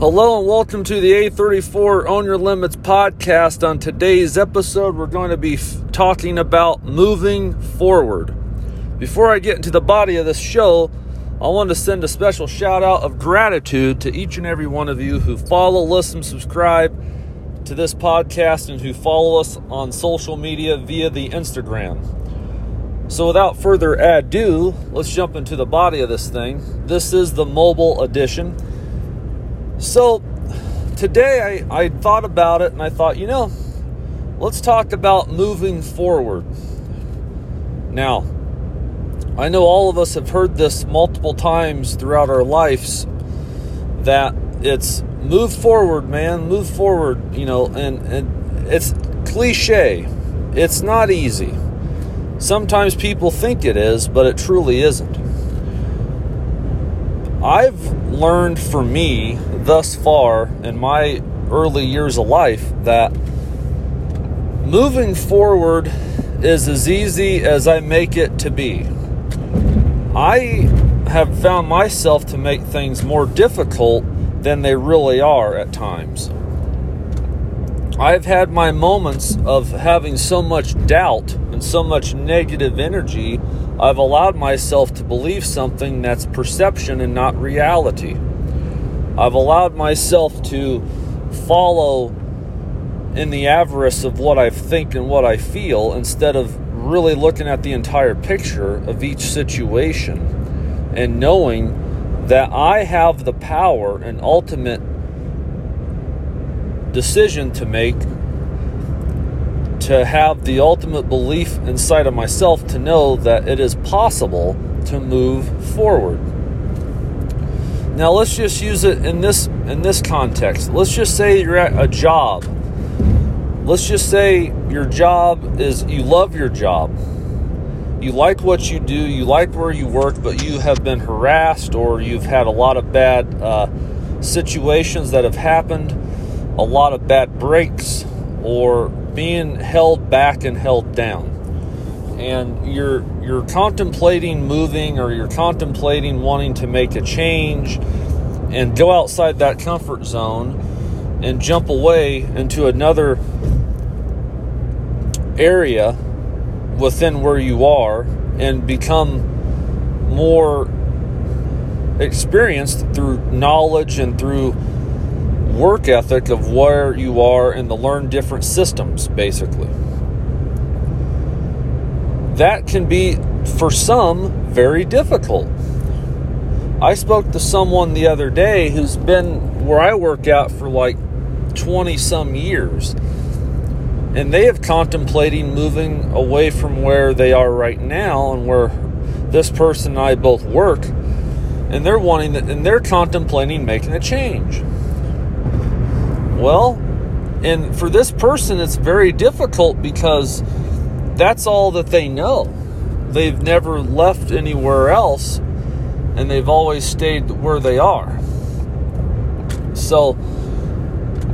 Hello and welcome to the A34 Own Your Limits podcast. On today's episode, we're going to be f- talking about moving forward. Before I get into the body of this show, I want to send a special shout out of gratitude to each and every one of you who follow, listen, subscribe to this podcast, and who follow us on social media via the Instagram. So, without further ado, let's jump into the body of this thing. This is the mobile edition. So today I, I thought about it and I thought, you know, let's talk about moving forward. Now, I know all of us have heard this multiple times throughout our lives that it's move forward, man, move forward, you know, and, and it's cliche. It's not easy. Sometimes people think it is, but it truly isn't. I've learned for me thus far in my early years of life that moving forward is as easy as I make it to be. I have found myself to make things more difficult than they really are at times. I've had my moments of having so much doubt and so much negative energy, I've allowed myself to believe something that's perception and not reality. I've allowed myself to follow in the avarice of what I think and what I feel instead of really looking at the entire picture of each situation and knowing that I have the power and ultimate decision to make to have the ultimate belief inside of myself to know that it is possible to move forward. Now let's just use it in this in this context. Let's just say you're at a job. Let's just say your job is you love your job. You like what you do, you like where you work, but you have been harassed or you've had a lot of bad uh, situations that have happened, a lot of bad breaks, or being held back and held down. And you're you're contemplating moving or you're contemplating wanting to make a change and go outside that comfort zone and jump away into another area within where you are and become more experienced through knowledge and through work ethic of where you are and to learn different systems basically that can be, for some, very difficult. I spoke to someone the other day who's been where I work out for like 20 some years. And they have contemplating moving away from where they are right now and where this person and I both work. And they're wanting that, and they're contemplating making a change. Well, and for this person, it's very difficult because that's all that they know. They've never left anywhere else and they've always stayed where they are. So,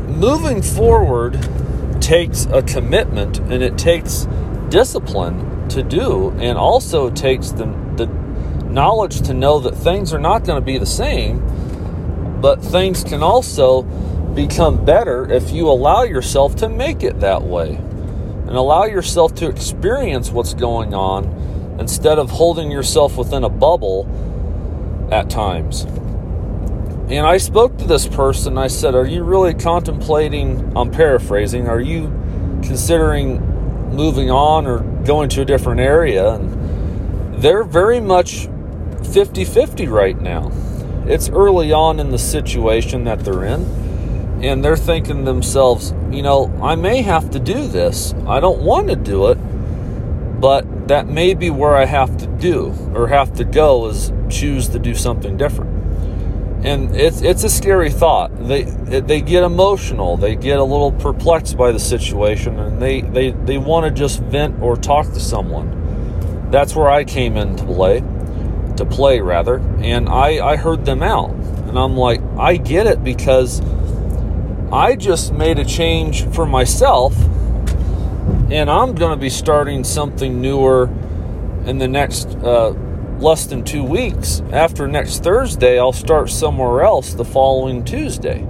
moving forward takes a commitment and it takes discipline to do, and also takes the, the knowledge to know that things are not going to be the same, but things can also become better if you allow yourself to make it that way and allow yourself to experience what's going on instead of holding yourself within a bubble at times. And I spoke to this person. I said, Are you really contemplating? I'm paraphrasing. Are you considering moving on or going to a different area? And they're very much 50 50 right now. It's early on in the situation that they're in and they're thinking themselves, you know, I may have to do this. I don't want to do it, but that may be where I have to do or have to go is choose to do something different. And it's it's a scary thought. They they get emotional. They get a little perplexed by the situation, and they they they want to just vent or talk to someone. That's where I came into play, to play rather, and I I heard them out, and I'm like I get it because I just made a change for myself and I'm going to be starting something newer in the next uh, less than two weeks. After next Thursday, I'll start somewhere else the following Tuesday.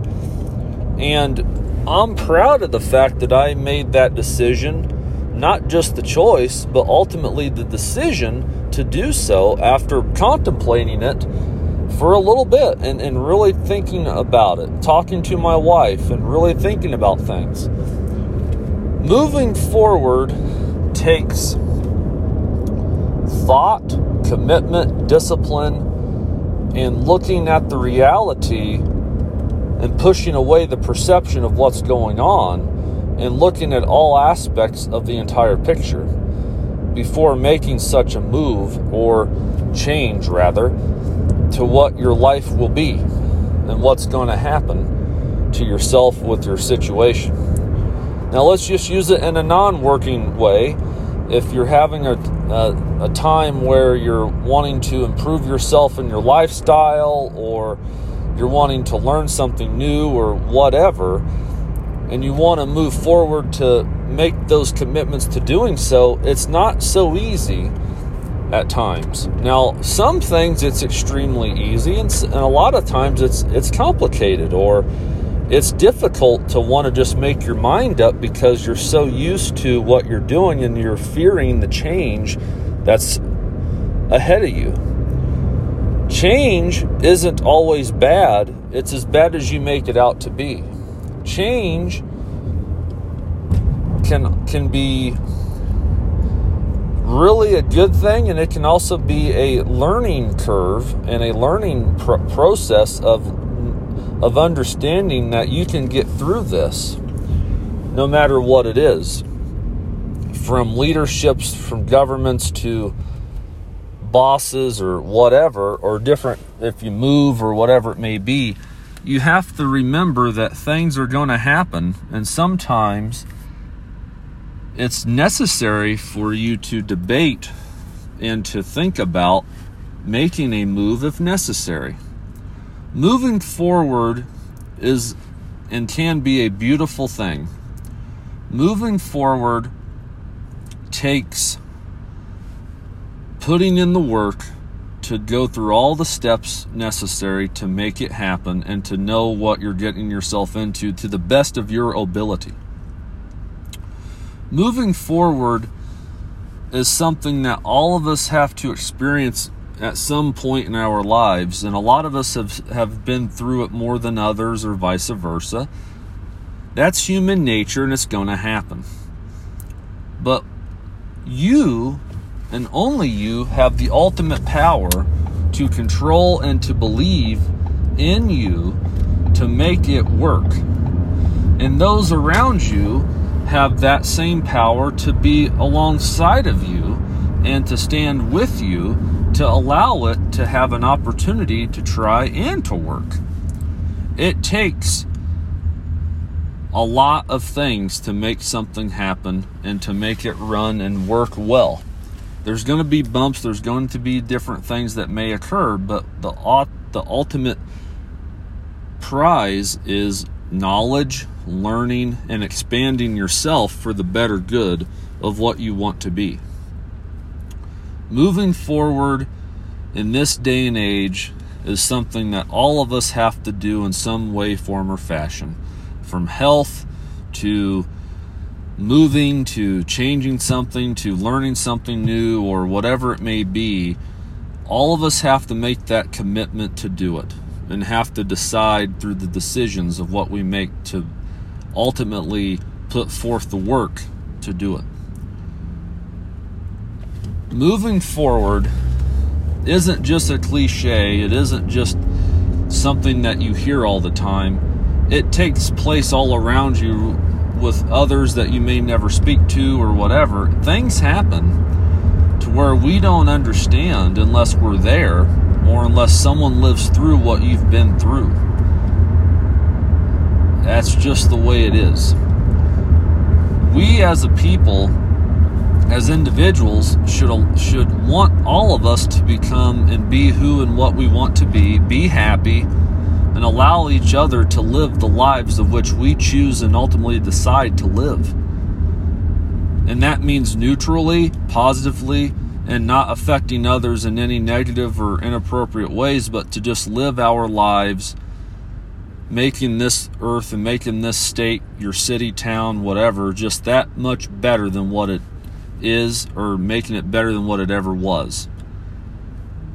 And I'm proud of the fact that I made that decision, not just the choice, but ultimately the decision to do so after contemplating it for a little bit and, and really thinking about it, talking to my wife and really thinking about things. Moving forward takes thought, commitment, discipline, and looking at the reality and pushing away the perception of what's going on and looking at all aspects of the entire picture before making such a move or change, rather, to what your life will be and what's going to happen to yourself with your situation. Now, let's just use it in a non working way if you're having a, a, a, time where you're wanting to improve yourself in your lifestyle or you're wanting to learn something new or whatever, and you want to move forward to make those commitments to doing so, it's not so easy at times. Now, some things it's extremely easy, and, and a lot of times it's it's complicated or it's difficult to want to just make your mind up because you're so used to what you're doing and you're fearing the change that's ahead of you. Change isn't always bad, it's as bad as you make it out to be. Change can can be really a good thing and it can also be a learning curve and a learning pr- process of of understanding that you can get through this no matter what it is. From leaderships, from governments to bosses or whatever, or different, if you move or whatever it may be, you have to remember that things are going to happen, and sometimes it's necessary for you to debate and to think about making a move if necessary moving forward is and can be a beautiful thing. Moving forward takes putting in the work to go through all the steps necessary to make it happen and to know what you're getting yourself into to the best of your ability. Moving forward is something that all of us have to experience at some point in our lives, and a lot of us have, have been through it more than others, or vice versa. That's human nature, and it's going to happen. But you, and only you, have the ultimate power to control and to believe in you to make it work. And those around you have that same power to be alongside of you and to stand with you to allow it to have an opportunity to try and to work. It takes a lot of things to make something happen and to make it run and work well. There's going to be bumps, there's going to be different things that may occur, but the the ultimate prize is knowledge, learning and expanding yourself for the better good of what you want to be moving forward in this day and age is something that all of us have to do in some way, form, or fashion. From health to moving to changing something to learning something new or whatever it may be, all of us have to make that commitment to do it and have to decide through the decisions of what we make to ultimately put forth the work to do it moving forward isn't just a cliche, it isn't just something that you hear all the time. It takes place all around you with others that you may never speak to or whatever. Things happen to where we don't understand unless we're there or unless someone lives through what you've been through. That's just the way it is. We as a people as individuals should should want all of us to become and be who and what we want to be, be happy, and allow each other to live the lives of which we choose and ultimately decide to live. And that means neutrally, positively, and not affecting others in any negative or inappropriate ways, but to just live our lives making this earth and making this state, your city, town, whatever, just that much better than what it is or making it better than what it ever was.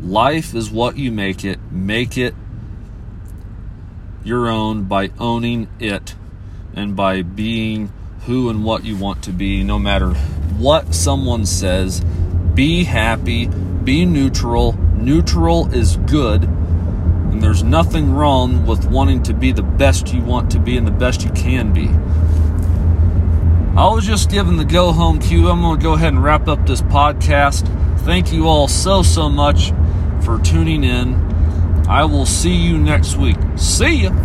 Life is what you make it. Make it your own by owning it and by being who and what you want to be, no matter what someone says. Be happy, be neutral. Neutral is good and there's nothing wrong with wanting to be the best you want to be and the best you can be. I was just given the go home cue. I'm going to go ahead and wrap up this podcast. Thank you all so, so much for tuning in. I will see you next week. See ya.